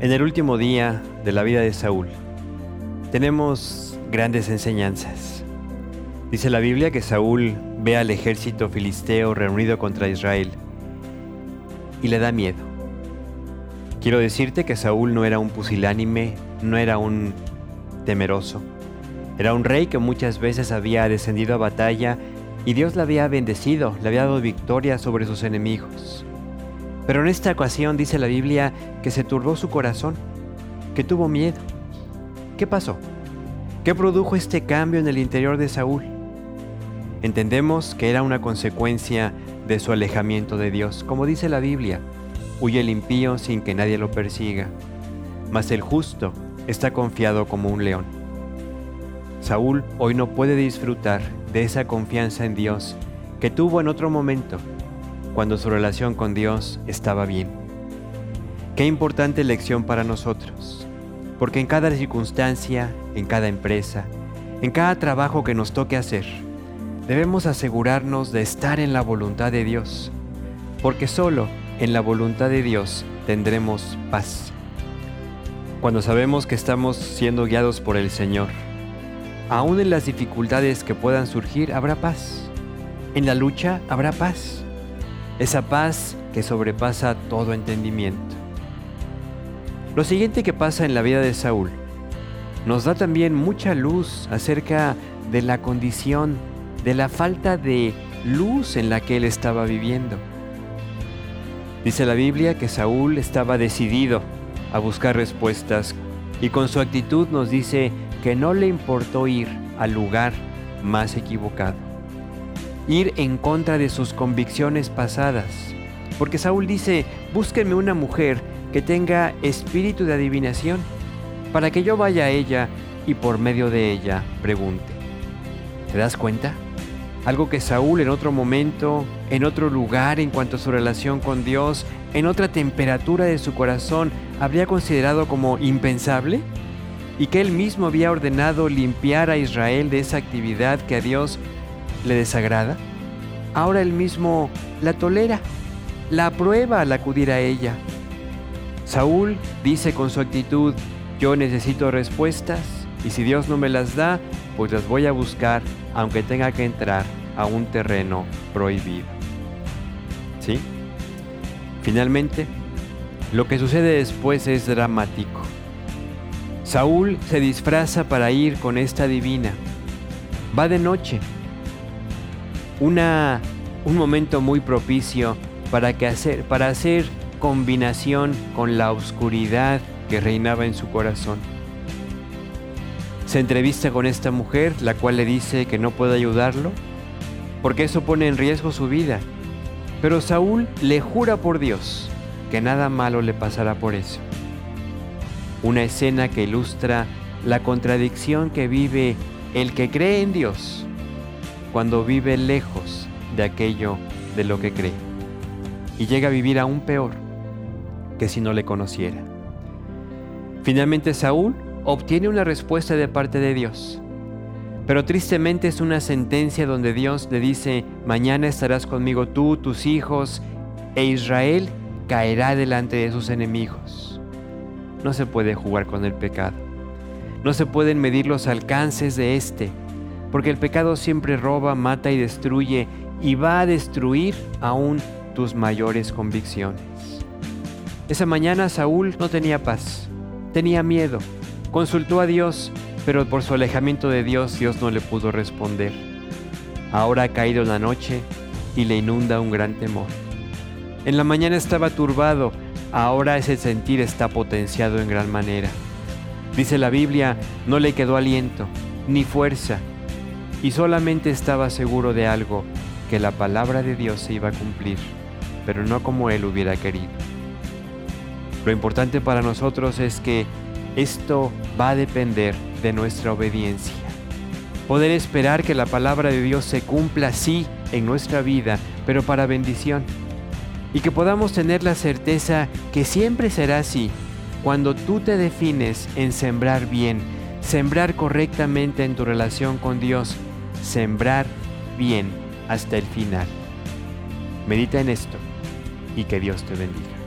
En el último día de la vida de Saúl tenemos grandes enseñanzas. Dice la Biblia que Saúl ve al ejército filisteo reunido contra Israel y le da miedo. Quiero decirte que Saúl no era un pusilánime, no era un temeroso. Era un rey que muchas veces había descendido a batalla y Dios le había bendecido, le había dado victoria sobre sus enemigos. Pero en esta ocasión dice la Biblia que se turbó su corazón, que tuvo miedo. ¿Qué pasó? ¿Qué produjo este cambio en el interior de Saúl? Entendemos que era una consecuencia de su alejamiento de Dios. Como dice la Biblia, huye el impío sin que nadie lo persiga, mas el justo está confiado como un león. Saúl hoy no puede disfrutar de esa confianza en Dios que tuvo en otro momento cuando su relación con Dios estaba bien. Qué importante lección para nosotros, porque en cada circunstancia, en cada empresa, en cada trabajo que nos toque hacer, debemos asegurarnos de estar en la voluntad de Dios, porque solo en la voluntad de Dios tendremos paz. Cuando sabemos que estamos siendo guiados por el Señor, aún en las dificultades que puedan surgir habrá paz. En la lucha habrá paz esa paz que sobrepasa todo entendimiento. Lo siguiente que pasa en la vida de Saúl nos da también mucha luz acerca de la condición, de la falta de luz en la que él estaba viviendo. Dice la Biblia que Saúl estaba decidido a buscar respuestas y con su actitud nos dice que no le importó ir al lugar más equivocado ir en contra de sus convicciones pasadas. Porque Saúl dice, búsquenme una mujer que tenga espíritu de adivinación, para que yo vaya a ella y por medio de ella pregunte. ¿Te das cuenta? Algo que Saúl en otro momento, en otro lugar en cuanto a su relación con Dios, en otra temperatura de su corazón, habría considerado como impensable y que él mismo había ordenado limpiar a Israel de esa actividad que a Dios le desagrada, ahora él mismo la tolera, la aprueba al acudir a ella. Saúl dice con su actitud, yo necesito respuestas y si Dios no me las da, pues las voy a buscar aunque tenga que entrar a un terreno prohibido. ¿Sí? Finalmente, lo que sucede después es dramático. Saúl se disfraza para ir con esta divina. Va de noche una, un momento muy propicio para, que hacer, para hacer combinación con la oscuridad que reinaba en su corazón. Se entrevista con esta mujer, la cual le dice que no puede ayudarlo, porque eso pone en riesgo su vida. Pero Saúl le jura por Dios que nada malo le pasará por eso. Una escena que ilustra la contradicción que vive el que cree en Dios cuando vive lejos de aquello de lo que cree y llega a vivir aún peor que si no le conociera. Finalmente Saúl obtiene una respuesta de parte de Dios, pero tristemente es una sentencia donde Dios le dice, mañana estarás conmigo tú, tus hijos, e Israel caerá delante de sus enemigos. No se puede jugar con el pecado. No se pueden medir los alcances de éste porque el pecado siempre roba, mata y destruye y va a destruir aún tus mayores convicciones. Esa mañana Saúl no tenía paz, tenía miedo, consultó a Dios, pero por su alejamiento de Dios Dios no le pudo responder. Ahora ha caído la noche y le inunda un gran temor. En la mañana estaba turbado, ahora ese sentir está potenciado en gran manera. Dice la Biblia, no le quedó aliento, ni fuerza, y solamente estaba seguro de algo, que la palabra de Dios se iba a cumplir, pero no como él hubiera querido. Lo importante para nosotros es que esto va a depender de nuestra obediencia. Poder esperar que la palabra de Dios se cumpla sí en nuestra vida, pero para bendición. Y que podamos tener la certeza que siempre será así cuando tú te defines en sembrar bien, sembrar correctamente en tu relación con Dios sembrar bien hasta el final. Medita en esto y que Dios te bendiga.